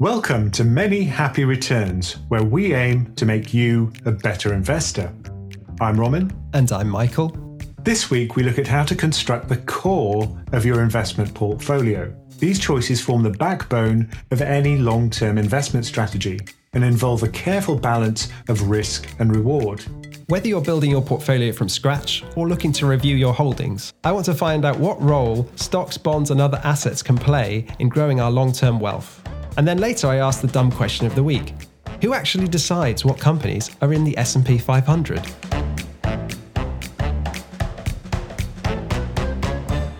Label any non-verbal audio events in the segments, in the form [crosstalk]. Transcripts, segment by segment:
Welcome to Many Happy Returns, where we aim to make you a better investor. I'm Roman. And I'm Michael. This week, we look at how to construct the core of your investment portfolio. These choices form the backbone of any long term investment strategy and involve a careful balance of risk and reward. Whether you're building your portfolio from scratch or looking to review your holdings, I want to find out what role stocks, bonds, and other assets can play in growing our long term wealth. And then later I ask the dumb question of the week. Who actually decides what companies are in the S&P 500?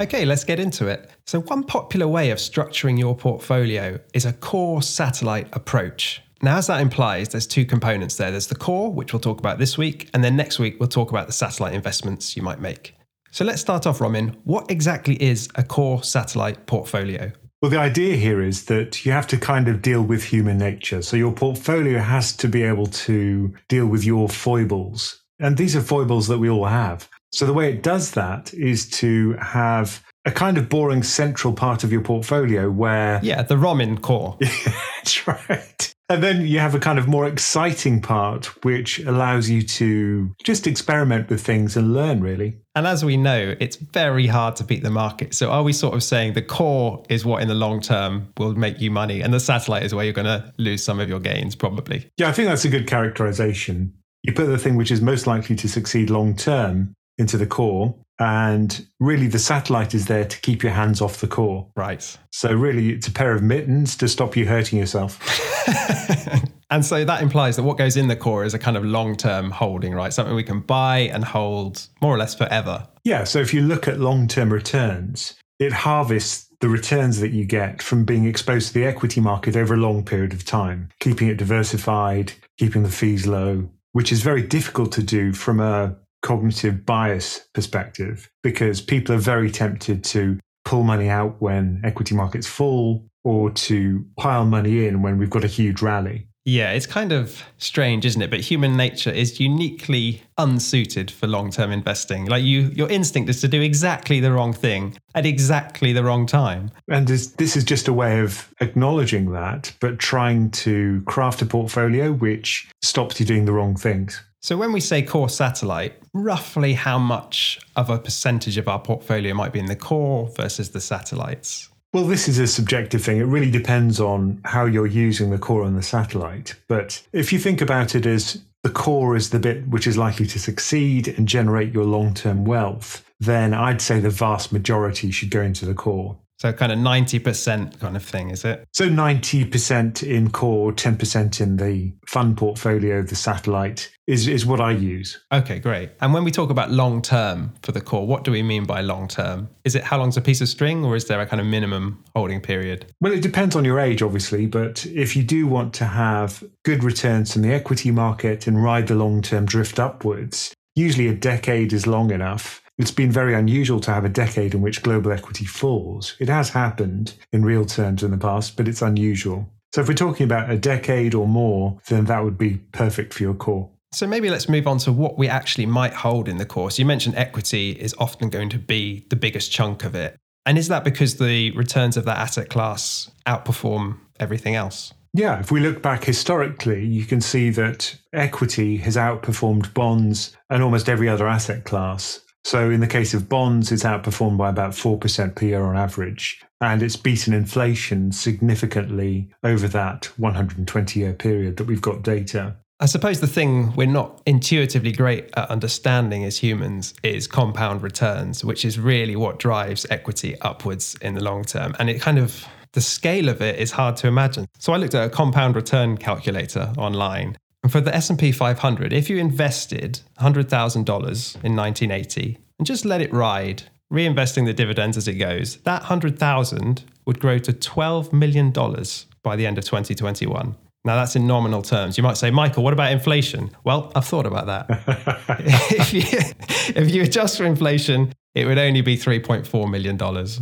Okay, let's get into it. So one popular way of structuring your portfolio is a core satellite approach. Now, as that implies, there's two components there. There's the core, which we'll talk about this week, and then next week we'll talk about the satellite investments you might make. So let's start off, Roman. What exactly is a core satellite portfolio? Well, the idea here is that you have to kind of deal with human nature. So your portfolio has to be able to deal with your foibles. And these are foibles that we all have. So the way it does that is to have a kind of boring central part of your portfolio where. Yeah, the Roman core. [laughs] That's right. And then you have a kind of more exciting part, which allows you to just experiment with things and learn, really. And as we know, it's very hard to beat the market. So are we sort of saying the core is what in the long term will make you money and the satellite is where you're going to lose some of your gains, probably? Yeah, I think that's a good characterization. You put the thing which is most likely to succeed long term into the core. And really, the satellite is there to keep your hands off the core. Right. So, really, it's a pair of mittens to stop you hurting yourself. [laughs] and so that implies that what goes in the core is a kind of long term holding, right? Something we can buy and hold more or less forever. Yeah. So if you look at long term returns, it harvests the returns that you get from being exposed to the equity market over a long period of time, keeping it diversified, keeping the fees low, which is very difficult to do from a cognitive bias perspective because people are very tempted to pull money out when equity markets fall or to pile money in when we've got a huge rally. Yeah, it's kind of strange, isn't it? But human nature is uniquely unsuited for long-term investing. Like you your instinct is to do exactly the wrong thing at exactly the wrong time. And this, this is just a way of acknowledging that, but trying to craft a portfolio which stops you doing the wrong things. So when we say core satellite, roughly how much of a percentage of our portfolio might be in the core versus the satellites? Well, this is a subjective thing. It really depends on how you're using the core and the satellite. But if you think about it as the core is the bit which is likely to succeed and generate your long term wealth, then I'd say the vast majority should go into the core. So kind of 90% kind of thing, is it? So 90% in core, 10% in the fund portfolio, the satellite is, is what I use. Okay, great. And when we talk about long term for the core, what do we mean by long term? Is it how long's a piece of string or is there a kind of minimum holding period? Well, it depends on your age, obviously. But if you do want to have good returns from the equity market and ride the long term drift upwards, usually a decade is long enough it's been very unusual to have a decade in which global equity falls. It has happened in real terms in the past, but it's unusual. So if we're talking about a decade or more, then that would be perfect for your core. So maybe let's move on to what we actually might hold in the course. You mentioned equity is often going to be the biggest chunk of it. And is that because the returns of that asset class outperform everything else? Yeah, if we look back historically, you can see that equity has outperformed bonds and almost every other asset class. So in the case of bonds, it's outperformed by about 4% per year on average. And it's beaten inflation significantly over that 120 year period that we've got data. I suppose the thing we're not intuitively great at understanding as humans is compound returns, which is really what drives equity upwards in the long term. And it kind of, the scale of it is hard to imagine. So I looked at a compound return calculator online and for the S&P 500, if you invested $100,000 in 1980 and just let it ride, reinvesting the dividends as it goes, that 100,000 would grow to $12 million by the end of 2021. Now that's in nominal terms. You might say, Michael, what about inflation? Well, I've thought about that. [laughs] [laughs] if, you, if you adjust for inflation, it would only be $3.4 million,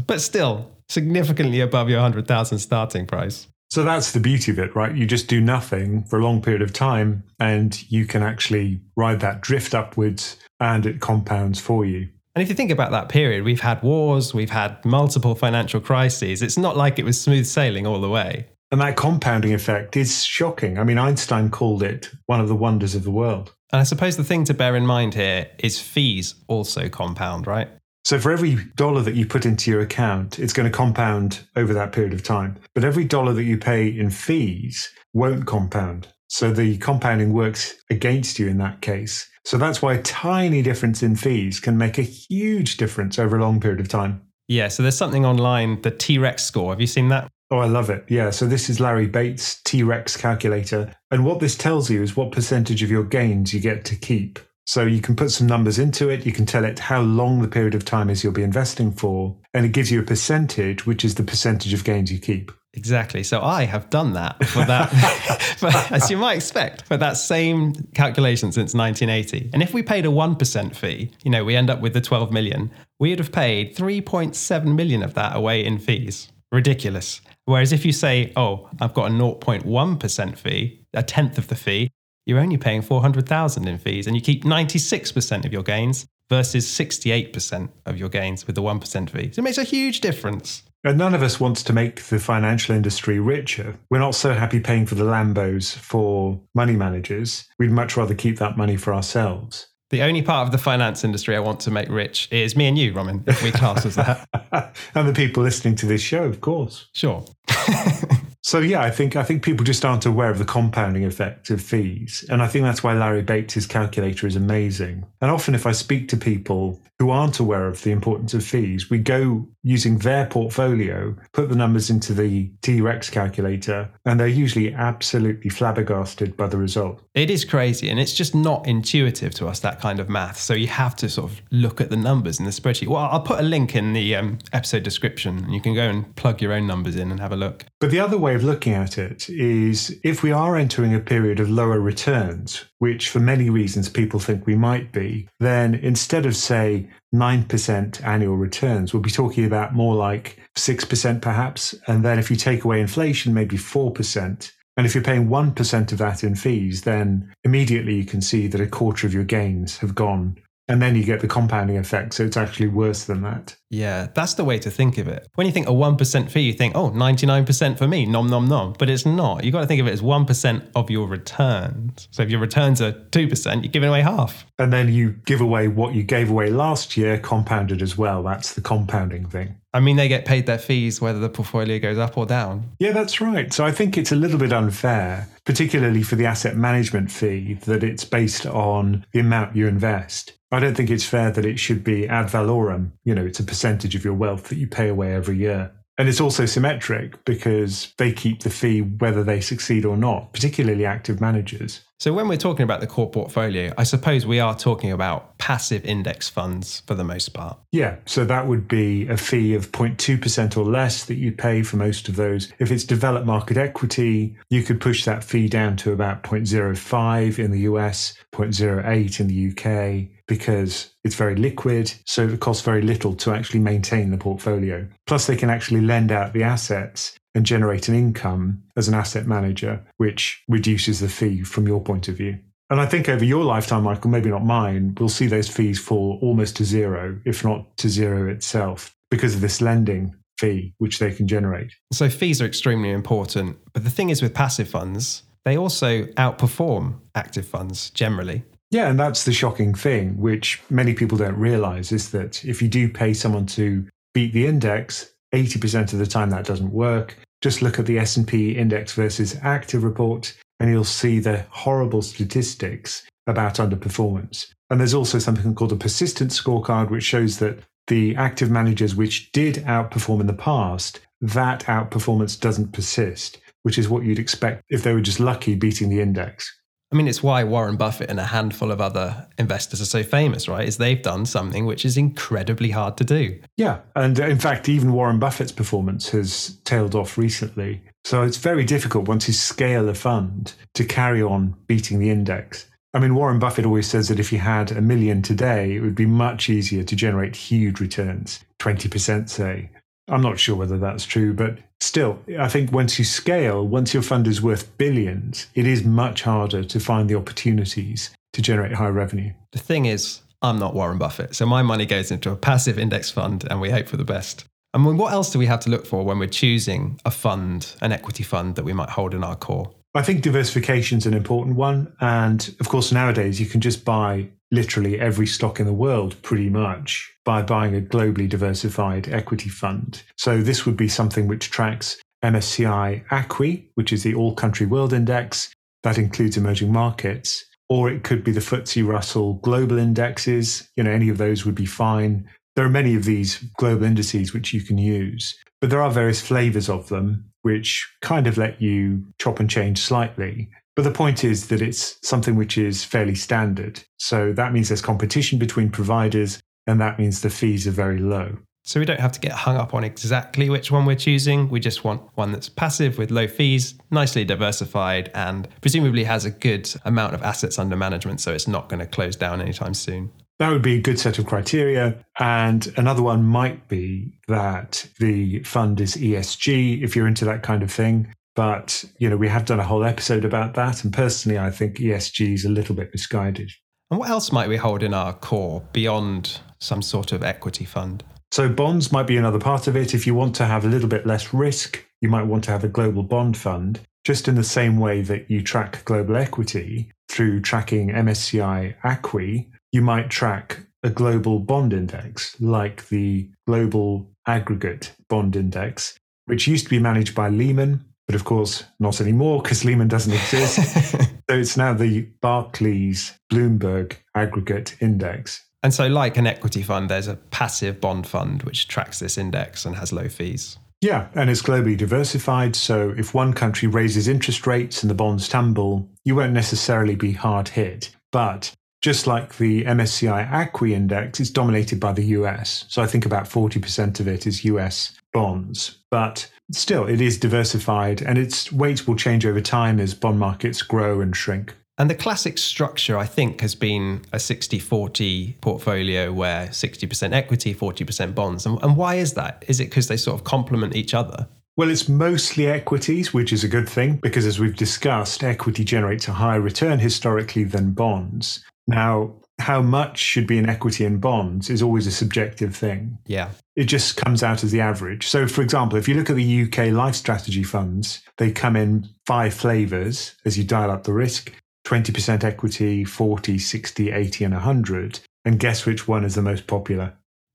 but still significantly above your 100,000 starting price. So that's the beauty of it, right? You just do nothing for a long period of time and you can actually ride that drift upwards and it compounds for you. And if you think about that period, we've had wars, we've had multiple financial crises. It's not like it was smooth sailing all the way. And that compounding effect is shocking. I mean, Einstein called it one of the wonders of the world. And I suppose the thing to bear in mind here is fees also compound, right? So for every dollar that you put into your account, it's going to compound over that period of time. But every dollar that you pay in fees won't compound. So the compounding works against you in that case. So that's why a tiny difference in fees can make a huge difference over a long period of time. Yeah, so there's something online, the T Rex score. Have you seen that? Oh, I love it. Yeah. So this is Larry Bates' T Rex calculator. And what this tells you is what percentage of your gains you get to keep. So you can put some numbers into it. You can tell it how long the period of time is you'll be investing for. And it gives you a percentage, which is the percentage of gains you keep. Exactly. So I have done that for that, [laughs] for, as you might expect, for that same calculation since 1980. And if we paid a 1% fee, you know, we end up with the 12 million, we would have paid 3.7 million of that away in fees. Ridiculous. Whereas if you say, oh, I've got a 0.1% fee, a tenth of the fee, you're only paying 400,000 in fees and you keep 96% of your gains versus 68% of your gains with the 1% fee. So it makes a huge difference. And none of us wants to make the financial industry richer. We're not so happy paying for the Lambos for money managers. We'd much rather keep that money for ourselves. The only part of the finance industry I want to make rich is me and you, Roman, if we class as that. [laughs] and the people listening to this show, of course. Sure. [laughs] So yeah, I think I think people just aren't aware of the compounding effect of fees, and I think that's why Larry Bates' calculator is amazing. And often, if I speak to people who aren't aware of the importance of fees, we go using their portfolio, put the numbers into the T Rex calculator, and they're usually absolutely flabbergasted by the result. It is crazy, and it's just not intuitive to us that kind of math. So you have to sort of look at the numbers in the spreadsheet. Well, I'll put a link in the um, episode description, and you can go and plug your own numbers in and have a look. But the other way of looking at it is if we are entering a period of lower returns, which for many reasons people think we might be, then instead of, say, 9% annual returns, we'll be talking about more like 6% perhaps. And then if you take away inflation, maybe 4%. And if you're paying 1% of that in fees, then immediately you can see that a quarter of your gains have gone and then you get the compounding effect. So it's actually worse than that. Yeah, that's the way to think of it. When you think a 1% fee, you think, oh, 99% for me, nom, nom, nom. But it's not. You've got to think of it as 1% of your returns. So if your returns are 2%, you're giving away half. And then you give away what you gave away last year, compounded as well. That's the compounding thing. I mean, they get paid their fees whether the portfolio goes up or down. Yeah, that's right. So I think it's a little bit unfair, particularly for the asset management fee, that it's based on the amount you invest. I don't think it's fair that it should be ad valorem. You know, it's a percentage of your wealth that you pay away every year. And it's also symmetric because they keep the fee whether they succeed or not, particularly active managers. So, when we're talking about the core portfolio, I suppose we are talking about passive index funds for the most part. Yeah. So, that would be a fee of 0.2% or less that you pay for most of those. If it's developed market equity, you could push that fee down to about 0.05 in the US, 0.08 in the UK, because it's very liquid. So, it costs very little to actually maintain the portfolio. Plus, they can actually lend out the assets and generate an income as an asset manager, which reduces the fee from your point of view. And I think over your lifetime, Michael, maybe not mine, we'll see those fees fall almost to zero, if not to zero itself, because of this lending fee which they can generate. So fees are extremely important. But the thing is with passive funds, they also outperform active funds generally. Yeah, and that's the shocking thing, which many people don't realize is that if you do pay someone to beat the index, 80% of the time that doesn't work. Just look at the S&P index versus active report and you'll see the horrible statistics about underperformance. And there's also something called a persistent scorecard which shows that the active managers which did outperform in the past, that outperformance doesn't persist, which is what you'd expect if they were just lucky beating the index. I mean, it's why Warren Buffett and a handful of other investors are so famous, right? Is they've done something which is incredibly hard to do. Yeah. And uh, in fact, even Warren Buffett's performance has tailed off recently. So it's very difficult once you scale a fund to carry on beating the index. I mean, Warren Buffett always says that if you had a million today, it would be much easier to generate huge returns, 20%, say. I'm not sure whether that's true, but still, I think once you scale, once your fund is worth billions, it is much harder to find the opportunities to generate high revenue. The thing is, I'm not Warren Buffett, so my money goes into a passive index fund and we hope for the best. I mean, what else do we have to look for when we're choosing a fund, an equity fund that we might hold in our core? I think diversification is an important one. And of course, nowadays you can just buy literally every stock in the world pretty much by buying a globally diversified equity fund. So this would be something which tracks MSCI ACWI, which is the All Country World Index. That includes emerging markets. Or it could be the FTSE Russell global indexes. You know, any of those would be fine. There are many of these global indices which you can use, but there are various flavors of them which kind of let you chop and change slightly. But the point is that it's something which is fairly standard. So that means there's competition between providers, and that means the fees are very low. So we don't have to get hung up on exactly which one we're choosing. We just want one that's passive with low fees, nicely diversified, and presumably has a good amount of assets under management. So it's not going to close down anytime soon. That would be a good set of criteria. And another one might be that the fund is ESG, if you're into that kind of thing. But, you know, we have done a whole episode about that. And personally, I think ESG is a little bit misguided. And what else might we hold in our core beyond some sort of equity fund? So, bonds might be another part of it. If you want to have a little bit less risk, you might want to have a global bond fund, just in the same way that you track global equity through tracking MSCI ACWI you might track a global bond index like the Global Aggregate Bond Index, which used to be managed by Lehman, but of course not anymore because Lehman doesn't exist. [laughs] so it's now the Barclays Bloomberg Aggregate Index. And so, like an equity fund, there's a passive bond fund which tracks this index and has low fees. Yeah, and it's globally diversified. So if one country raises interest rates and the bonds tumble, you won't necessarily be hard hit. But just like the MSCI ACWI index, is dominated by the US. So I think about 40% of it is US bonds. But still, it is diversified and its weight will change over time as bond markets grow and shrink. And the classic structure, I think, has been a 60 40 portfolio where 60% equity, 40% bonds. And, and why is that? Is it because they sort of complement each other? Well, it's mostly equities, which is a good thing because, as we've discussed, equity generates a higher return historically than bonds. Now, how much should be in equity and bonds is always a subjective thing. Yeah. It just comes out as the average. So, for example, if you look at the UK life strategy funds, they come in five flavors as you dial up the risk 20% equity, 40, 60, 80, and 100. And guess which one is the most popular?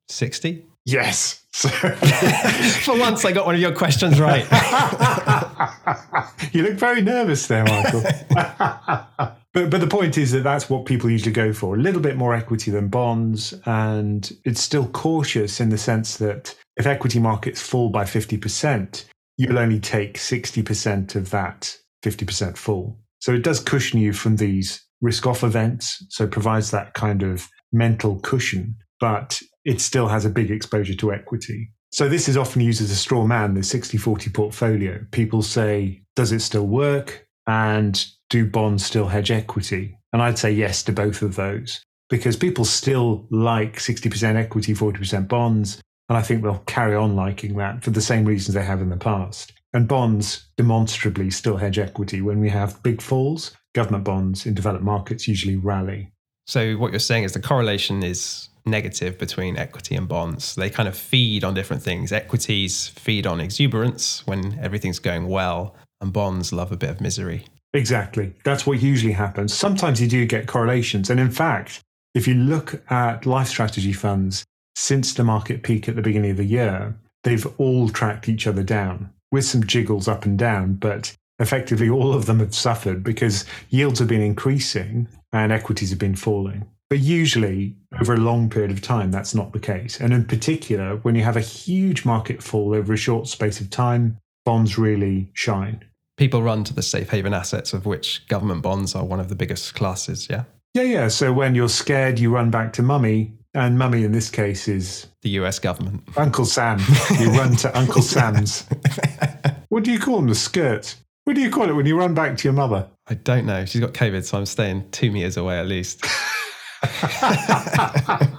60? Yes. [laughs] [laughs] For once, I got one of your questions right. [laughs] you look very nervous there, Michael. But, but the point is that that's what people usually go for a little bit more equity than bonds. And it's still cautious in the sense that if equity markets fall by 50%, you'll only take 60% of that 50% fall. So it does cushion you from these risk off events. So it provides that kind of mental cushion, but it still has a big exposure to equity. So this is often used as a straw man, the 60 40 portfolio. People say, does it still work? And do bonds still hedge equity? And I'd say yes to both of those because people still like 60% equity, 40% bonds. And I think they'll carry on liking that for the same reasons they have in the past. And bonds demonstrably still hedge equity. When we have big falls, government bonds in developed markets usually rally. So, what you're saying is the correlation is negative between equity and bonds. They kind of feed on different things. Equities feed on exuberance when everything's going well, and bonds love a bit of misery. Exactly. That's what usually happens. Sometimes you do get correlations. And in fact, if you look at life strategy funds since the market peak at the beginning of the year, they've all tracked each other down with some jiggles up and down, but effectively all of them have suffered because yields have been increasing and equities have been falling. But usually, over a long period of time, that's not the case. And in particular, when you have a huge market fall over a short space of time, bonds really shine people run to the safe haven assets, of which government bonds are one of the biggest classes. Yeah. Yeah, yeah. So when you're scared, you run back to mummy. And mummy in this case is the US government. Uncle Sam. [laughs] You run to Uncle Sam's. What do you call them? The skirt. What do you call it when you run back to your mother? I don't know. She's got COVID, so I'm staying two meters away at least. [laughs] [laughs]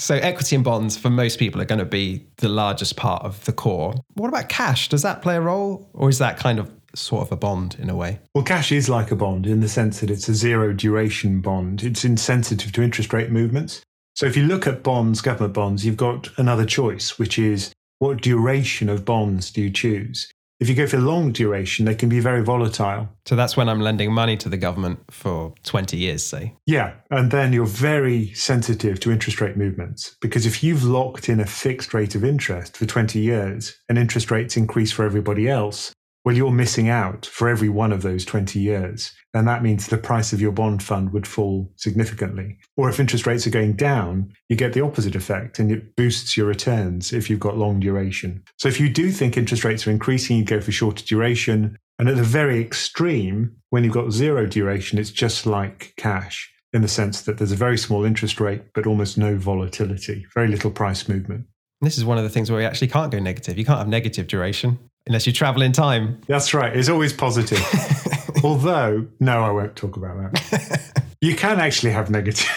So equity and bonds for most people are going to be the largest part of the core. What about cash? Does that play a role or is that kind of sort of a bond in a way? Well, cash is like a bond in the sense that it's a zero duration bond. It's insensitive to interest rate movements. So if you look at bonds, government bonds, you've got another choice, which is what duration of bonds do you choose? If you go for long duration, they can be very volatile. So that's when I'm lending money to the government for 20 years, say. Yeah. And then you're very sensitive to interest rate movements because if you've locked in a fixed rate of interest for 20 years and interest rates increase for everybody else, well, you're missing out for every one of those 20 years. And that means the price of your bond fund would fall significantly. Or if interest rates are going down, you get the opposite effect and it boosts your returns if you've got long duration. So if you do think interest rates are increasing, you go for shorter duration. And at the very extreme, when you've got zero duration, it's just like cash in the sense that there's a very small interest rate, but almost no volatility, very little price movement. This is one of the things where you actually can't go negative. You can't have negative duration unless you travel in time. That's right. It's always positive. [laughs] Although, no, I won't talk about that. [laughs] you can actually have negative.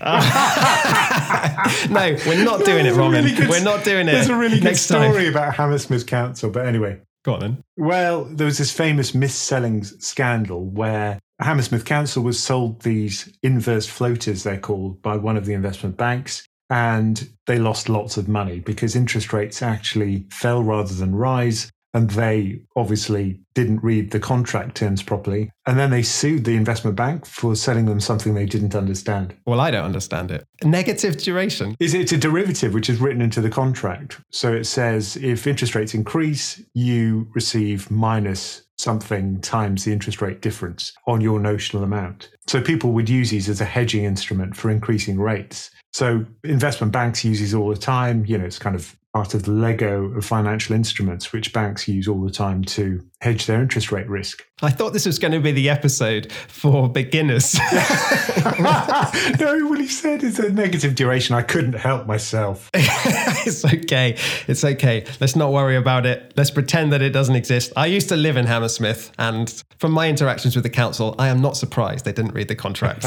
[laughs] no, we're not doing it, Roman. Really we're not doing it. There's a really good story time. about Hammersmith Council, but anyway. Go on then. Well, there was this famous mis-selling scandal where Hammersmith Council was sold these inverse floaters, they're called, by one of the investment banks and they lost lots of money because interest rates actually fell rather than rise. And they obviously didn't read the contract terms properly. And then they sued the investment bank for selling them something they didn't understand. Well, I don't understand it. Negative duration. Is it's a derivative which is written into the contract. So it says if interest rates increase, you receive minus something times the interest rate difference on your notional amount. So people would use these as a hedging instrument for increasing rates. So investment banks use these all the time. You know, it's kind of part of the Lego of financial instruments, which banks use all the time to hedge their interest rate risk. I thought this was going to be the episode for beginners. [laughs] no, what he said is a negative duration. I couldn't help myself. [laughs] it's okay. It's okay. Let's not worry about it. Let's pretend that it doesn't exist. I used to live in Hammersmith, and from my interactions with the council, I am not surprised they didn't read the contract.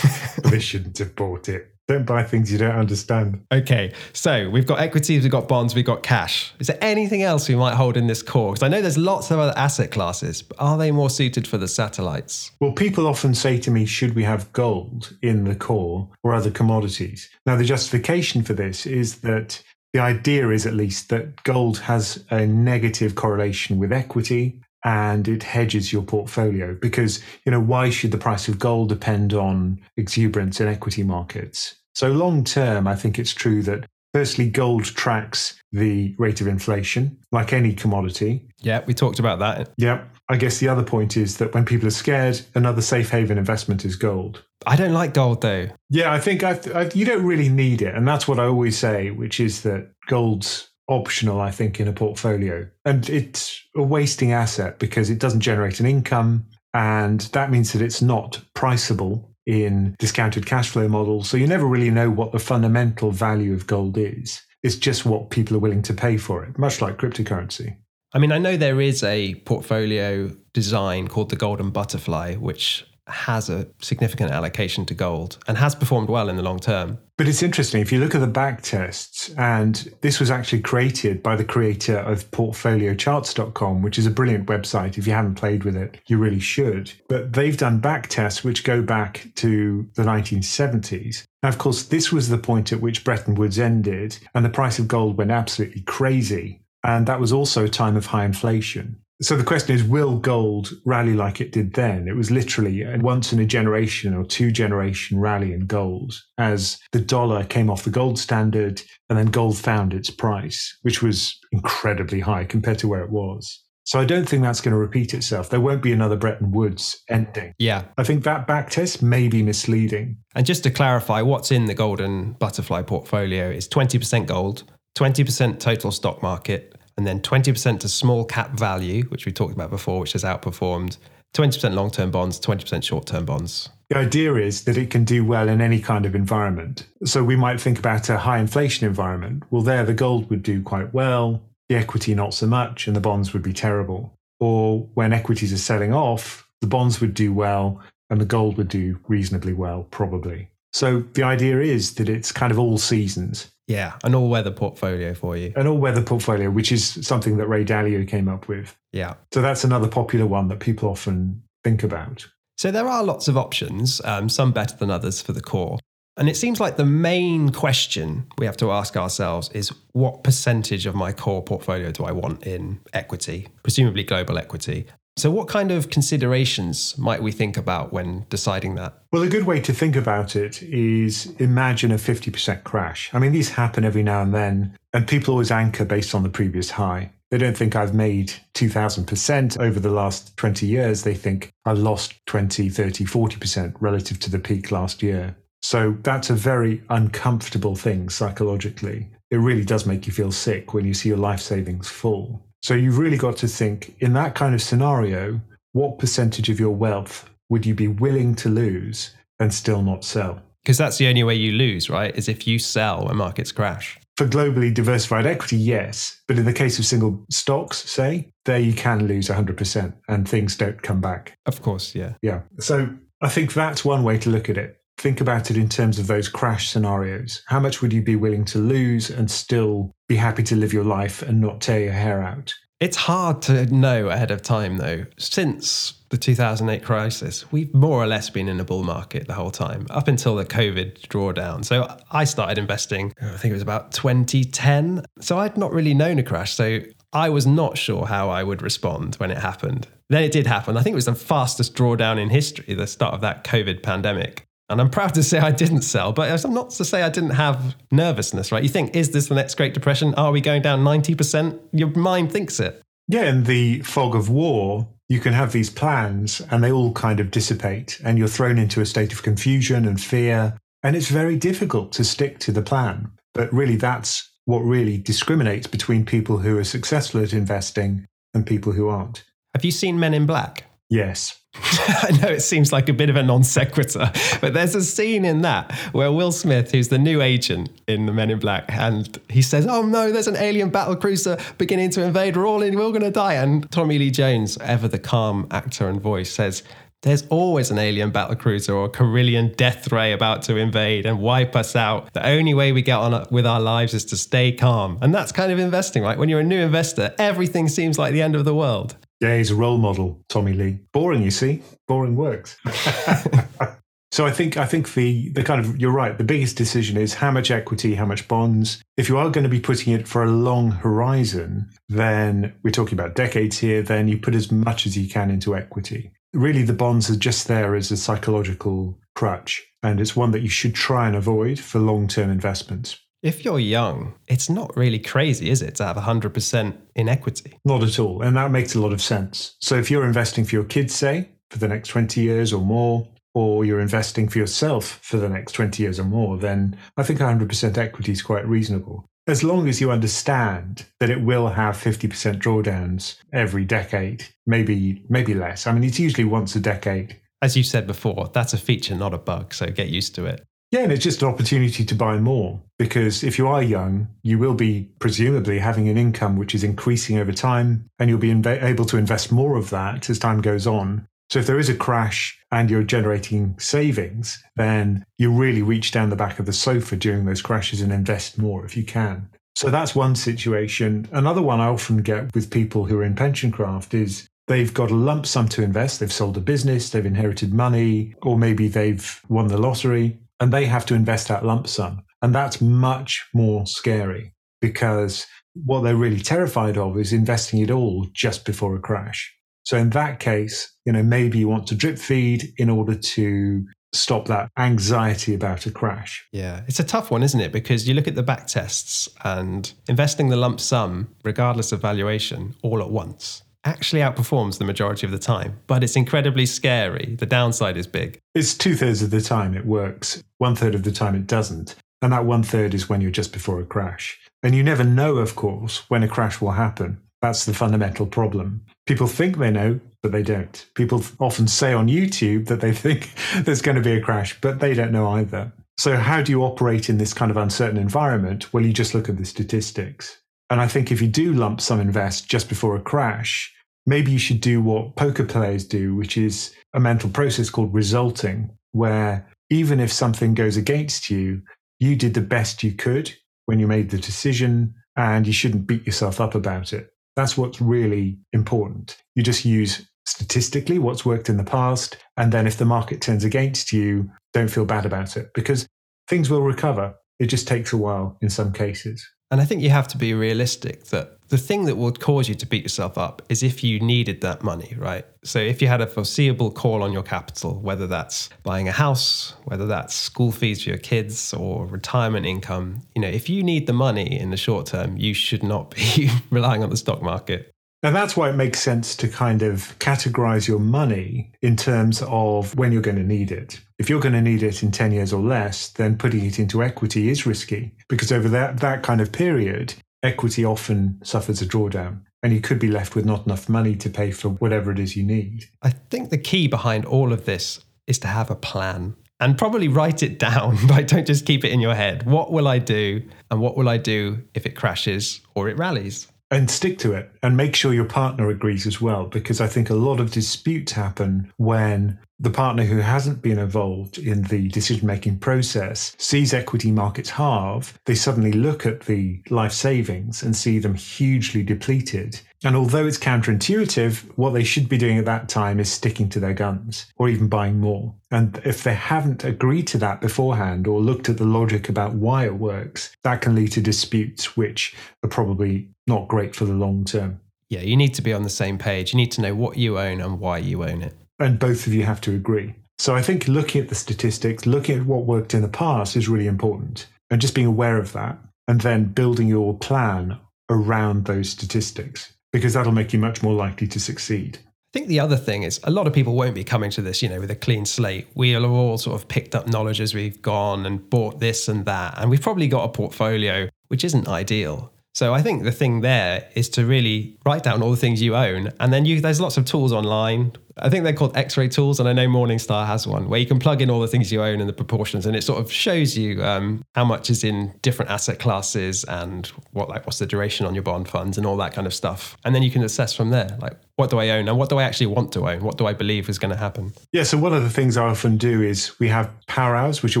they shouldn't have bought it. Don't buy things you don't understand. Okay, so we've got equities, we've got bonds, we've got cash. Is there anything else we might hold in this core? Because I know there's lots of other asset classes, but are they more suited for the satellites? Well, people often say to me, should we have gold in the core or other commodities? Now, the justification for this is that the idea is at least that gold has a negative correlation with equity and it hedges your portfolio because you know why should the price of gold depend on exuberance in equity markets? So long term i think it's true that firstly gold tracks the rate of inflation like any commodity. Yeah we talked about that. Yeah i guess the other point is that when people are scared another safe haven investment is gold. I don't like gold though. Yeah i think I, I, you don't really need it and that's what i always say which is that gold's optional, I think, in a portfolio. And it's a wasting asset because it doesn't generate an income. And that means that it's not priceable in discounted cash flow models. So you never really know what the fundamental value of gold is. It's just what people are willing to pay for it, much like cryptocurrency. I mean, I know there is a portfolio design called the Golden Butterfly, which has a significant allocation to gold and has performed well in the long term. But it's interesting if you look at the back tests, and this was actually created by the creator of PortfolioCharts.com, which is a brilliant website. If you haven't played with it, you really should. But they've done back tests which go back to the 1970s. Now, of course, this was the point at which Bretton Woods ended, and the price of gold went absolutely crazy. And that was also a time of high inflation. So the question is, will gold rally like it did then? It was literally a once in a generation or two generation rally in gold as the dollar came off the gold standard and then gold found its price, which was incredibly high compared to where it was. So I don't think that's going to repeat itself. There won't be another Bretton Woods ending. Yeah. I think that back test may be misleading. And just to clarify, what's in the golden butterfly portfolio is 20% gold, 20% total stock market, and then 20% to small cap value, which we talked about before, which has outperformed, 20% long term bonds, 20% short term bonds. The idea is that it can do well in any kind of environment. So we might think about a high inflation environment. Well, there the gold would do quite well, the equity not so much, and the bonds would be terrible. Or when equities are selling off, the bonds would do well and the gold would do reasonably well, probably. So the idea is that it's kind of all seasons. Yeah, an all weather portfolio for you. An all weather portfolio, which is something that Ray Dalio came up with. Yeah. So that's another popular one that people often think about. So there are lots of options, um, some better than others for the core. And it seems like the main question we have to ask ourselves is what percentage of my core portfolio do I want in equity, presumably global equity? So, what kind of considerations might we think about when deciding that? Well, a good way to think about it is imagine a 50% crash. I mean, these happen every now and then, and people always anchor based on the previous high. They don't think I've made 2000% over the last 20 years. They think I've lost 20, 30, 40% relative to the peak last year. So that's a very uncomfortable thing psychologically. It really does make you feel sick when you see your life savings fall. So you've really got to think in that kind of scenario, what percentage of your wealth would you be willing to lose and still not sell? Because that's the only way you lose, right? Is if you sell when markets crash. For globally diversified equity, yes. But in the case of single stocks, say, there you can lose 100% and things don't come back. Of course, yeah. Yeah. So I think that's one way to look at it. Think about it in terms of those crash scenarios. How much would you be willing to lose and still be happy to live your life and not tear your hair out? It's hard to know ahead of time, though. Since the 2008 crisis, we've more or less been in a bull market the whole time, up until the COVID drawdown. So I started investing, oh, I think it was about 2010. So I'd not really known a crash. So I was not sure how I would respond when it happened. Then it did happen. I think it was the fastest drawdown in history, the start of that COVID pandemic. And I'm proud to say I didn't sell, but I'm not to say I didn't have nervousness, right? You think, is this the next Great Depression? Are we going down 90%? Your mind thinks it. Yeah, in the fog of war, you can have these plans and they all kind of dissipate, and you're thrown into a state of confusion and fear. And it's very difficult to stick to the plan. But really, that's what really discriminates between people who are successful at investing and people who aren't. Have you seen Men in Black? Yes. [laughs] I know it seems like a bit of a non sequitur, but there's a scene in that where Will Smith, who's the new agent in the Men in Black, and he says, "Oh no, there's an alien battle cruiser beginning to invade. We're all in. We're all going to die." And Tommy Lee Jones, ever the calm actor and voice, says. There's always an alien battle cruiser or a Corellian death ray about to invade and wipe us out. The only way we get on with our lives is to stay calm. And that's kind of investing, right? When you're a new investor, everything seems like the end of the world. Yeah, he's a role model, Tommy Lee. Boring, you see. Boring works. [laughs] so I think I think the the kind of you're right. The biggest decision is how much equity, how much bonds. If you are going to be putting it for a long horizon, then we're talking about decades here. Then you put as much as you can into equity. Really, the bonds are just there as a psychological crutch, and it's one that you should try and avoid for long term investments. If you're young, it's not really crazy, is it, to have 100% in equity? Not at all. And that makes a lot of sense. So if you're investing for your kids, say, for the next 20 years or more, or you're investing for yourself for the next 20 years or more, then I think 100% equity is quite reasonable. As long as you understand that it will have 50% drawdowns every decade, maybe maybe less. I mean, it's usually once a decade. As you said before, that's a feature, not a bug. So get used to it. Yeah, and it's just an opportunity to buy more because if you are young, you will be presumably having an income which is increasing over time, and you'll be inv- able to invest more of that as time goes on. So if there is a crash and you're generating savings, then you really reach down the back of the sofa during those crashes and invest more if you can. So that's one situation. Another one I often get with people who are in PensionCraft is they've got a lump sum to invest. They've sold a business, they've inherited money, or maybe they've won the lottery and they have to invest that lump sum. And that's much more scary because what they're really terrified of is investing it all just before a crash. So in that case, you know, maybe you want to drip feed in order to stop that anxiety about a crash. Yeah, it's a tough one, isn't it? Because you look at the back tests and investing the lump sum, regardless of valuation, all at once actually outperforms the majority of the time, but it's incredibly scary. The downside is big. It's two thirds of the time it works, one third of the time it doesn't. And that one third is when you're just before a crash. And you never know, of course, when a crash will happen. That's the fundamental problem. People think they know, but they don't. People often say on YouTube that they think [laughs] there's going to be a crash, but they don't know either. So, how do you operate in this kind of uncertain environment? Well, you just look at the statistics. And I think if you do lump sum invest just before a crash, maybe you should do what poker players do, which is a mental process called resulting, where even if something goes against you, you did the best you could when you made the decision and you shouldn't beat yourself up about it. That's what's really important. You just use statistically what's worked in the past. And then if the market turns against you, don't feel bad about it because things will recover. It just takes a while in some cases. And I think you have to be realistic that the thing that would cause you to beat yourself up is if you needed that money, right? So if you had a foreseeable call on your capital, whether that's buying a house, whether that's school fees for your kids or retirement income, you know, if you need the money in the short term, you should not be [laughs] relying on the stock market. And that's why it makes sense to kind of categorize your money in terms of when you're going to need it. If you're going to need it in 10 years or less, then putting it into equity is risky because over that, that kind of period, equity often suffers a drawdown and you could be left with not enough money to pay for whatever it is you need. I think the key behind all of this is to have a plan and probably write it [laughs] down, but don't just keep it in your head. What will I do? And what will I do if it crashes or it rallies? And stick to it and make sure your partner agrees as well because i think a lot of disputes happen when the partner who hasn't been involved in the decision making process sees equity markets halve they suddenly look at the life savings and see them hugely depleted and although it's counterintuitive, what they should be doing at that time is sticking to their guns or even buying more. And if they haven't agreed to that beforehand or looked at the logic about why it works, that can lead to disputes which are probably not great for the long term. Yeah, you need to be on the same page. You need to know what you own and why you own it. And both of you have to agree. So I think looking at the statistics, looking at what worked in the past is really important. And just being aware of that and then building your plan around those statistics because that'll make you much more likely to succeed. I think the other thing is a lot of people won't be coming to this, you know, with a clean slate. We'll have all sort of picked up knowledge as we've gone and bought this and that. And we've probably got a portfolio which isn't ideal. So I think the thing there is to really write down all the things you own, and then you there's lots of tools online. I think they're called X-ray tools, and I know Morningstar has one where you can plug in all the things you own and the proportions, and it sort of shows you um, how much is in different asset classes and what like what's the duration on your bond funds and all that kind of stuff. And then you can assess from there, like what do I own and what do I actually want to own? What do I believe is going to happen? Yeah. So one of the things I often do is we have power hours, which are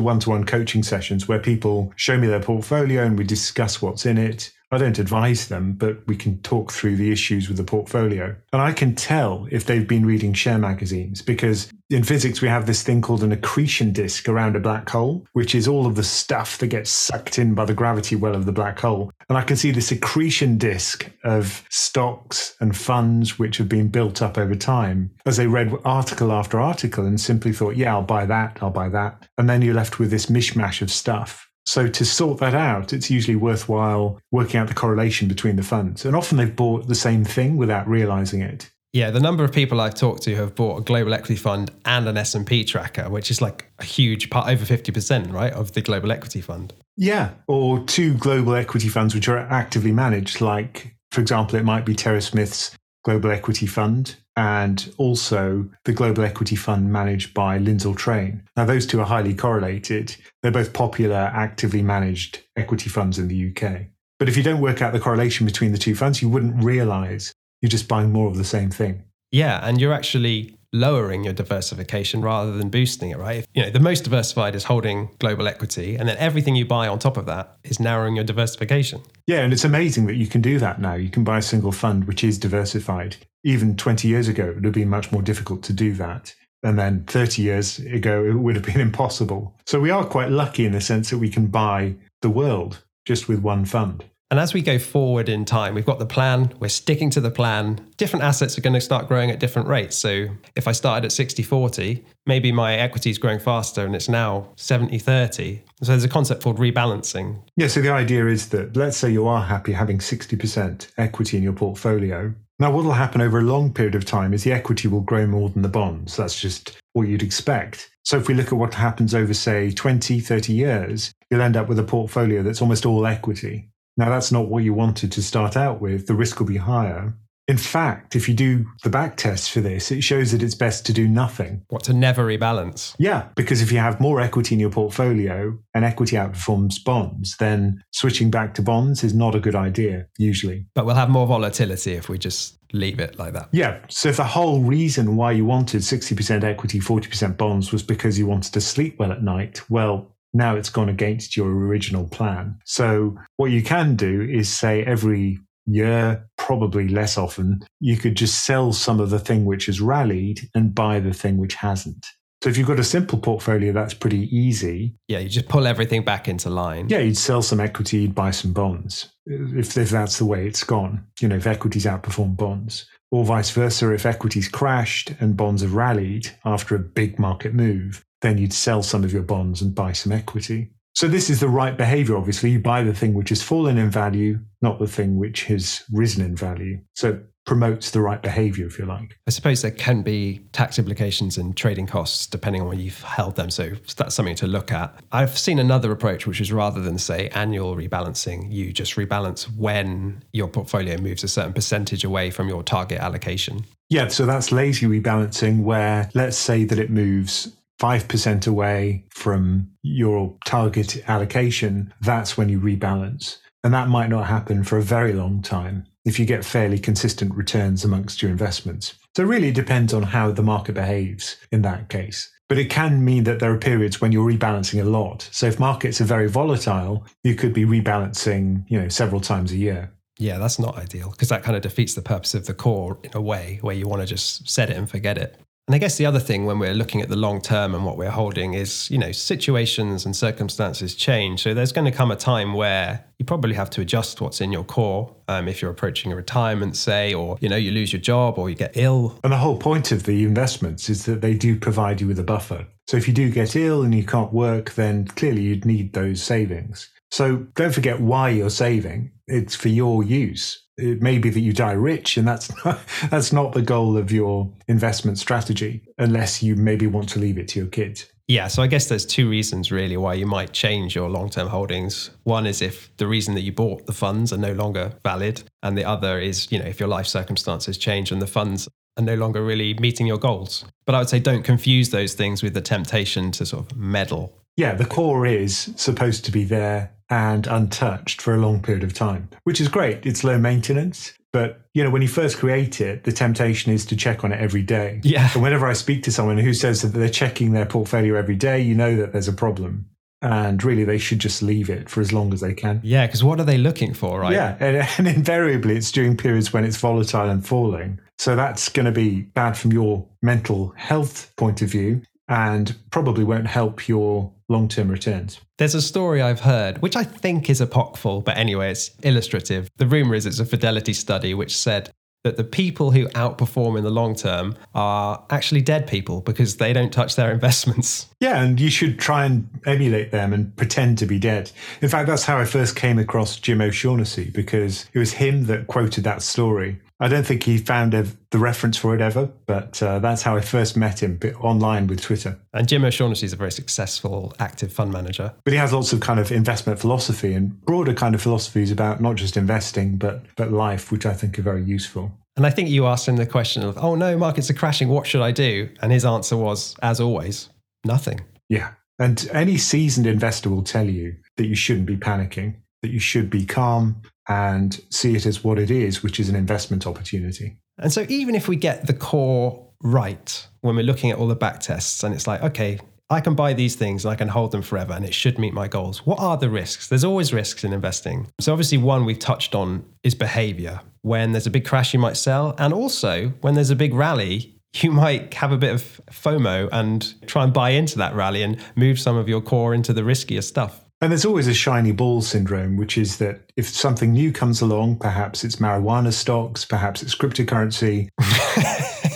one-to-one coaching sessions where people show me their portfolio and we discuss what's in it I don't advise them, but we can talk through the issues with the portfolio. And I can tell if they've been reading share magazines because in physics, we have this thing called an accretion disk around a black hole, which is all of the stuff that gets sucked in by the gravity well of the black hole. And I can see this accretion disk of stocks and funds which have been built up over time as they read article after article and simply thought, yeah, I'll buy that, I'll buy that. And then you're left with this mishmash of stuff. So to sort that out, it's usually worthwhile working out the correlation between the funds. And often they've bought the same thing without realizing it. Yeah, the number of people I've talked to have bought a global equity fund and an S&P tracker, which is like a huge part, over 50%, right, of the global equity fund. Yeah, or two global equity funds which are actively managed, like, for example, it might be Terry Smith's Global Equity Fund and also the Global Equity Fund managed by Lindsell Train. Now, those two are highly correlated. They're both popular, actively managed equity funds in the UK. But if you don't work out the correlation between the two funds, you wouldn't realize you're just buying more of the same thing. Yeah, and you're actually lowering your diversification rather than boosting it, right? If, You know, the most diversified is holding global equity, and then everything you buy on top of that is narrowing your diversification. Yeah, and it's amazing that you can do that now. You can buy a single fund which is diversified. Even 20 years ago, it would have been much more difficult to do that. And then 30 years ago, it would have been [laughs] impossible. So we are quite lucky in the sense that we can buy the world just with one fund. And as we go forward in time, we've got the plan, we're sticking to the plan. Different assets are going to start growing at different rates. So if I started at 60 40, maybe my equity is growing faster and it's now 70 30. So there's a concept called rebalancing. Yeah. So the idea is that let's say you are happy having 60% equity in your portfolio. Now, what will happen over a long period of time is the equity will grow more than the bonds. That's just what you'd expect. So if we look at what happens over, say, 20, 30 years, you'll end up with a portfolio that's almost all equity. Now, that's not what you wanted to start out with. The risk will be higher. In fact, if you do the back test for this, it shows that it's best to do nothing. What, to never rebalance? Yeah, because if you have more equity in your portfolio and equity outperforms bonds, then switching back to bonds is not a good idea, usually. But we'll have more volatility if we just leave it like that. Yeah. So if the whole reason why you wanted 60% equity, 40% bonds was because you wanted to sleep well at night, well, now it's gone against your original plan. So what you can do is say every year, probably less often, you could just sell some of the thing which has rallied and buy the thing which hasn't. So if you've got a simple portfolio, that's pretty easy. Yeah, you just pull everything back into line. Yeah, you'd sell some equity, you'd buy some bonds. If, if that's the way it's gone, you know, if equities outperform bonds, or vice versa, if equities crashed and bonds have rallied after a big market move, then you'd sell some of your bonds and buy some equity. So this is the right behavior. Obviously, you buy the thing which has fallen in value, not the thing which has risen in value. So promotes the right behavior, if you like. I suppose there can be tax implications and trading costs depending on where you've held them. So that's something to look at. I've seen another approach, which is rather than say annual rebalancing, you just rebalance when your portfolio moves a certain percentage away from your target allocation. Yeah, so that's lazy rebalancing, where let's say that it moves 5% away from your target allocation, that's when you rebalance. And that might not happen for a very long time if you get fairly consistent returns amongst your investments. So it really depends on how the market behaves in that case. But it can mean that there are periods when you're rebalancing a lot. So if markets are very volatile, you could be rebalancing, you know, several times a year. Yeah, that's not ideal because that kind of defeats the purpose of the core in a way where you want to just set it and forget it. And I guess the other thing when we're looking at the long term and what we're holding is, you know, situations and circumstances change. So there's going to come a time where you probably have to adjust what's in your core um, if you're approaching a retirement, say, or, you know, you lose your job or you get ill. And the whole point of the investments is that they do provide you with a buffer. So if you do get ill and you can't work, then clearly you'd need those savings. So don't forget why you're saving. It's for your use. It may be that you die rich and that's [laughs] not, that's not the goal of your investment strategy unless you maybe want to leave it to your kids. Yeah so i guess there's two reasons really why you might change your long-term holdings. One is if the reason that you bought the funds are no longer valid and the other is you know if your life circumstances change and the funds are no longer really meeting your goals. But i would say don't confuse those things with the temptation to sort of meddle yeah the core is supposed to be there and untouched for a long period of time, which is great. It's low maintenance. But you know, when you first create it, the temptation is to check on it every day. Yeah. And whenever I speak to someone who says that they're checking their portfolio every day, you know that there's a problem. And really, they should just leave it for as long as they can. Yeah, because what are they looking for, right? Yeah, and, [laughs] and invariably, it's during periods when it's volatile and falling. So that's going to be bad from your mental health point of view and probably won't help your long term returns. There's a story I've heard, which I think is apocryphal, but anyway, it's illustrative. The rumor is it's a fidelity study which said that the people who outperform in the long term are actually dead people because they don't touch their [laughs] investments. Yeah, and you should try and emulate them and pretend to be dead. In fact, that's how I first came across Jim O'Shaughnessy because it was him that quoted that story. I don't think he found a, the reference for it ever, but uh, that's how I first met him online with Twitter. And Jim O'Shaughnessy is a very successful active fund manager. But he has lots of kind of investment philosophy and broader kind of philosophies about not just investing, but, but life, which I think are very useful. And I think you asked him the question of, oh no, markets are crashing. What should I do? And his answer was, as always, nothing. Yeah. And any seasoned investor will tell you that you shouldn't be panicking, that you should be calm, and see it as what it is, which is an investment opportunity. And so, even if we get the core right when we're looking at all the back tests, and it's like, okay, I can buy these things and I can hold them forever and it should meet my goals. What are the risks? There's always risks in investing. So, obviously, one we've touched on is behavior. When there's a big crash, you might sell. And also, when there's a big rally, you might have a bit of FOMO and try and buy into that rally and move some of your core into the riskier stuff. And there's always a shiny ball syndrome, which is that if something new comes along, perhaps it's marijuana stocks, perhaps it's cryptocurrency,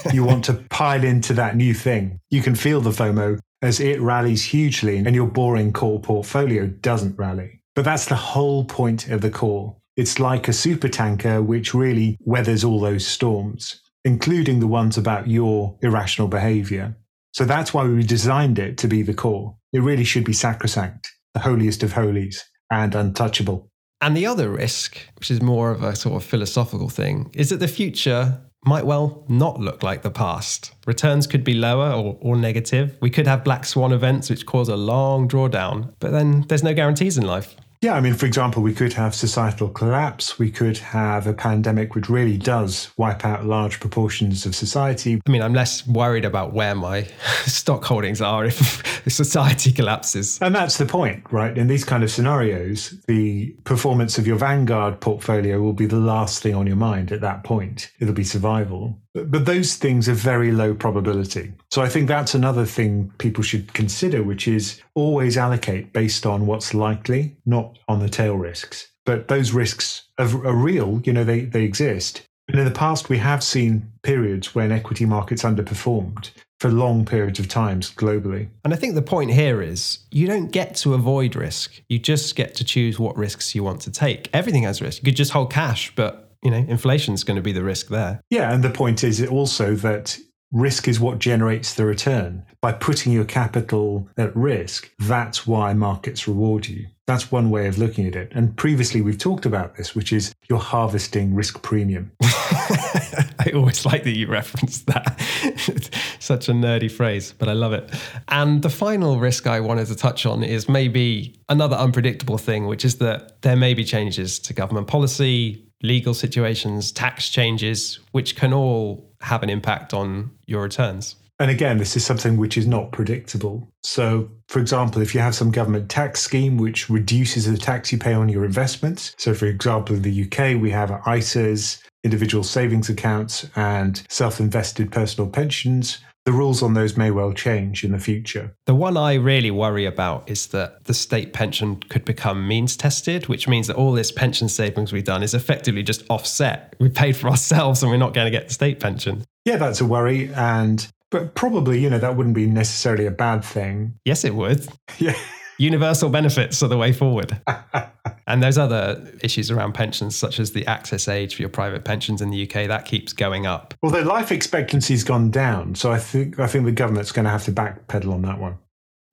[laughs] you want to pile into that new thing. You can feel the FOMO as it rallies hugely and your boring core portfolio doesn't rally. But that's the whole point of the core. It's like a super tanker which really weathers all those storms, including the ones about your irrational behavior. So that's why we designed it to be the core. It really should be sacrosanct the holiest of holies and untouchable. And the other risk, which is more of a sort of philosophical thing, is that the future might well not look like the past. Returns could be lower or, or negative. We could have black swan events which cause a long drawdown, but then there's no guarantees in life. Yeah, I mean, for example, we could have societal collapse. We could have a pandemic which really does wipe out large proportions of society. I mean, I'm less worried about where my [laughs] stock holdings are if [laughs] society collapses. And that's the point, right? In these kind of scenarios, the performance of your Vanguard portfolio will be the last thing on your mind at that point. It'll be survival. But those things are very low probability. So I think that's another thing people should consider, which is always allocate based on what's likely, not on the tail risks. But those risks are, are real, you know, they, they exist. And in the past, we have seen periods when equity markets underperformed for long periods of times globally. And I think the point here is you don't get to avoid risk. You just get to choose what risks you want to take. Everything has risk. You could just hold cash, but you know, inflation is going to be the risk there. Yeah, and the point is also that risk is what generates the return. By putting your capital at risk, that's why markets reward you. That's one way of looking at it. And previously we've talked about this, which is you're harvesting risk premium. [laughs] I always like that you reference that. [laughs] Such a nerdy phrase, but I love it. And the final risk I wanted to touch on is maybe another unpredictable thing, which is that there may be changes to government policy, legal situations, tax changes, which can all have an impact on your returns. And again, this is something which is not predictable. So, for example, if you have some government tax scheme which reduces the tax you pay on your investments, so for example, in the UK, we have ISAs, individual savings accounts, and self invested personal pensions the rules on those may well change in the future. The one I really worry about is that the state pension could become means tested, which means that all this pension savings we've done is effectively just offset. We paid for ourselves and we're not going to get the state pension. Yeah, that's a worry. And but probably, you know, that wouldn't be necessarily a bad thing. Yes, it would. Yeah. Universal benefits are the way forward. [laughs] and there's other issues around pensions, such as the access age for your private pensions in the UK. That keeps going up. Although life expectancy's gone down, so I think I think the government's going to have to backpedal on that one.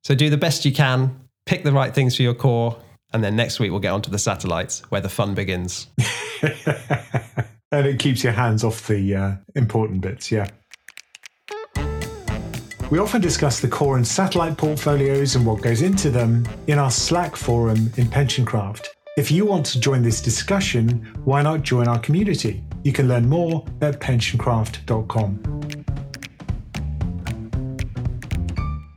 So do the best you can, pick the right things for your core, and then next week we'll get onto the satellites where the fun begins. [laughs] and it keeps your hands off the uh, important bits, yeah. We often discuss the core and satellite portfolios and what goes into them in our Slack forum in PensionCraft. If you want to join this discussion, why not join our community? You can learn more at pensioncraft.com.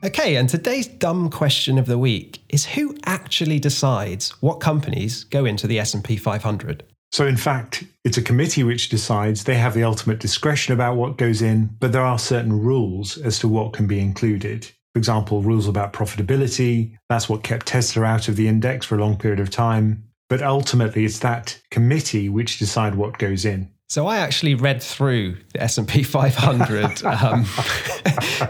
Okay, and today's dumb question of the week is who actually decides what companies go into the S&P 500? So, in fact, it's a committee which decides they have the ultimate discretion about what goes in, but there are certain rules as to what can be included. For example, rules about profitability. That's what kept Tesla out of the index for a long period of time. But ultimately, it's that committee which decide what goes in. So I actually read through the S&P 500, [laughs] um,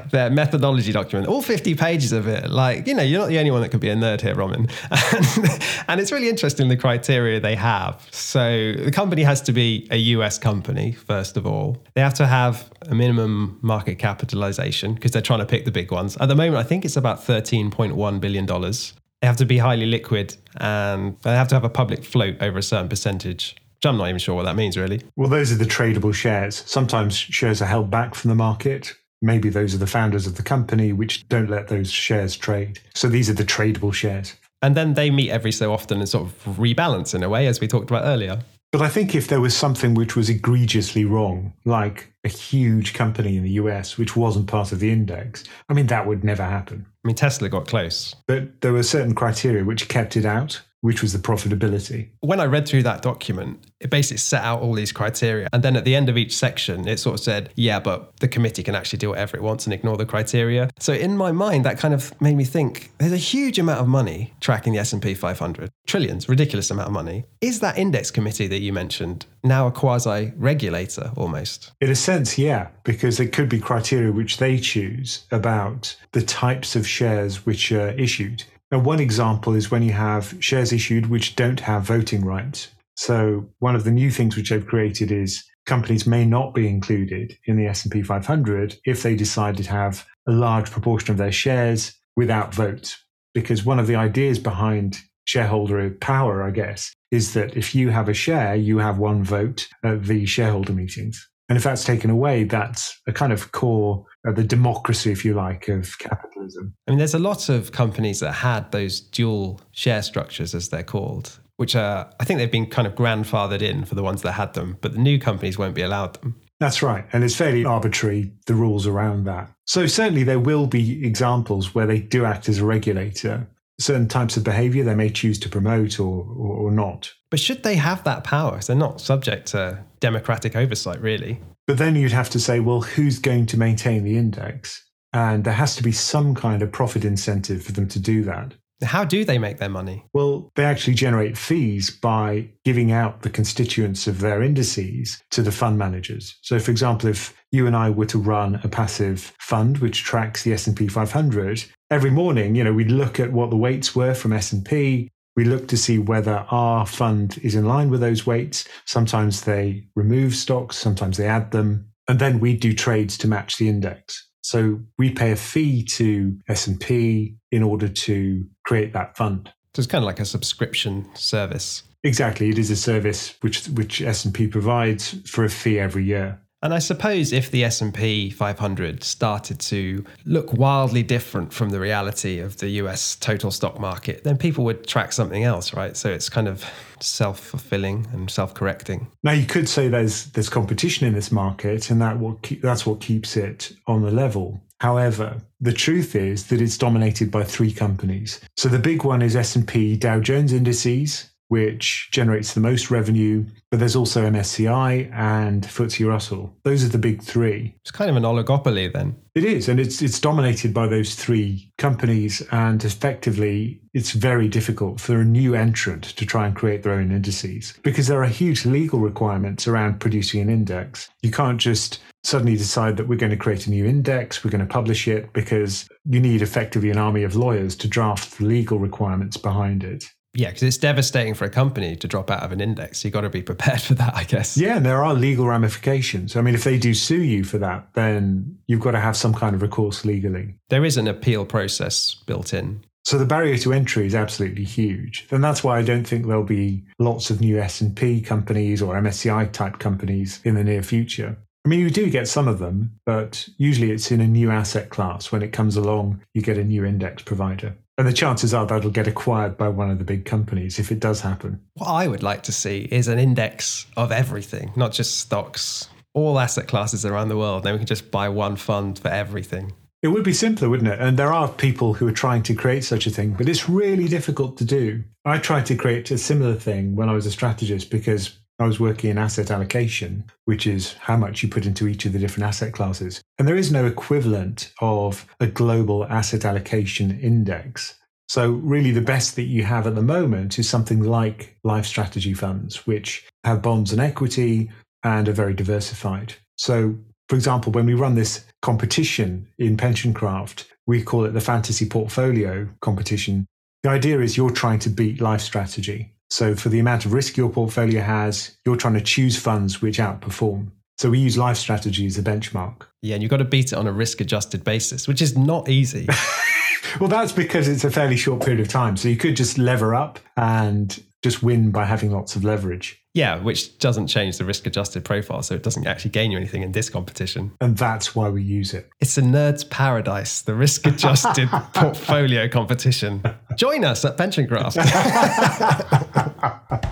[laughs] their methodology document, all 50 pages of it. Like, you know, you're not the only one that could be a nerd here, Roman. [laughs] And, and it's really interesting the criteria they have. So the company has to be a US company, first of all. They have to have a minimum market capitalization because they're trying to pick the big ones. At the moment, I think it's about $13.1 billion. They have to be highly liquid and they have to have a public float over a certain percentage. Which I'm not even sure what that means, really. Well, those are the tradable shares. Sometimes shares are held back from the market. Maybe those are the founders of the company which don't let those shares trade. So these are the tradable shares. And then they meet every so often and sort of rebalance in a way, as we talked about earlier. But I think if there was something which was egregiously wrong, like a huge company in the US which wasn't part of the index, I mean, that would never happen. I mean, Tesla got close. But there were certain criteria which kept it out which was the profitability. When I read through that document, it basically set out all these criteria. And then at the end of each section, it sort of said, yeah, but the committee can actually do whatever it wants and ignore the criteria. So in my mind, that kind of made me think there's a huge amount of money tracking the S&P 500, trillions, ridiculous amount of money. Is that index committee that you mentioned now a quasi regulator almost? In a sense, yeah, because it could be criteria which they choose about the types of shares which are issued. Now, one example is when you have shares issued which don't have voting rights. So one of the new things which they've created is companies may not be included in the S&P 500 if they decide to have a large proportion of their shares without votes. Because one of the ideas behind shareholder power, I guess, is that if you have a share, you have one vote at the shareholder meetings. And if that's taken away, that's a kind of core of the democracy, if you like, of capitalism. I mean, there's a lot of companies that had those dual share structures, as they're called, which are, I think they've been kind of grandfathered in for the ones that had them, but the new companies won't be allowed them. That's right. And it's fairly arbitrary, the rules around that. So, certainly, there will be examples where they do act as a regulator. Certain types of behavior they may choose to promote or, or, or not. But should they have that power? They're not subject to democratic oversight, really. But then you'd have to say, well, who's going to maintain the index? And there has to be some kind of profit incentive for them to do that. How do they make their money? Well, they actually generate fees by giving out the constituents of their indices to the fund managers. So for example, if you and I were to run a passive fund which tracks the S&P 500, every morning, you know, we'd look at what the weights were from S&P, we look to see whether our fund is in line with those weights. Sometimes they remove stocks, sometimes they add them, and then we do trades to match the index. So we pay a fee to S&P in order to create that fund. So it's kind of like a subscription service. Exactly, it is a service which which S&P provides for a fee every year. And I suppose if the S&P 500 started to look wildly different from the reality of the US total stock market, then people would track something else, right? So it's kind of self-fulfilling and self-correcting. Now you could say there's there's competition in this market and that what keep, that's what keeps it on the level. However, the truth is that it's dominated by three companies. So the big one is S&P Dow Jones Indices, which generates the most revenue. But there's also MSCI and FTSE Russell. Those are the big three. It's kind of an oligopoly then. It is, and it's it's dominated by those three companies, and effectively, it's very difficult for a new entrant to try and create their own indices because there are huge legal requirements around producing an index. You can't just suddenly decide that we're going to create a new index, we're going to publish it, because you need effectively an army of lawyers to draft the legal requirements behind it. Yeah, because it's devastating for a company to drop out of an index. You've got to be prepared for that, I guess. Yeah, and there are legal ramifications. I mean, if they do sue you for that, then you've got to have some kind of recourse legally. There is an appeal process built in. So the barrier to entry is absolutely huge. And that's why I don't think there'll be lots of new S&P companies or MSCI type companies in the near future. I mean, you do get some of them, but usually it's in a new asset class. When it comes along, you get a new index provider. And the chances are that'll get acquired by one of the big companies if it does happen. What I would like to see is an index of everything, not just stocks, all asset classes around the world. Then we can just buy one fund for everything. It would be simpler, wouldn't it? And there are people who are trying to create such a thing, but it's really difficult to do. I tried to create a similar thing when I was a strategist because I was working in asset allocation, which is how much you put into each of the different asset classes. And there is no equivalent of a global asset allocation index. So, really, the best that you have at the moment is something like life strategy funds, which have bonds and equity and are very diversified. So, for example, when we run this competition in PensionCraft, we call it the fantasy portfolio competition. The idea is you're trying to beat life strategy. So, for the amount of risk your portfolio has, you're trying to choose funds which outperform. So, we use life strategy as a benchmark. Yeah, and you've got to beat it on a risk adjusted basis, which is not easy. [laughs] well, that's because it's a fairly short period of time. So, you could just lever up and just win by having lots of leverage. Yeah, which doesn't change the risk adjusted profile. So it doesn't actually gain you anything in this competition. And that's why we use it. It's a nerd's paradise, the risk adjusted [laughs] portfolio competition. Join us at Pension PensionCraft. [laughs]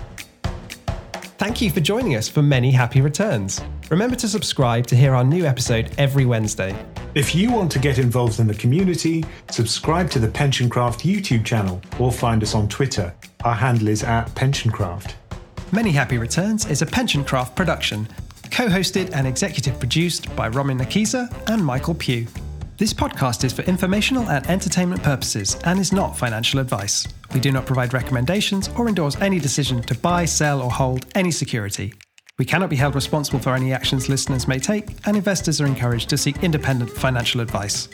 Thank you for joining us for many happy returns. Remember to subscribe to hear our new episode every Wednesday. If you want to get involved in the community, subscribe to the PensionCraft YouTube channel or find us on Twitter. Our handle is at PensionCraft. Many Happy Returns is a PensionCraft production, co hosted and executive produced by Roman Nakisa and Michael Pugh. This podcast is for informational and entertainment purposes and is not financial advice. We do not provide recommendations or endorse any decision to buy, sell, or hold any security. We cannot be held responsible for any actions listeners may take, and investors are encouraged to seek independent financial advice.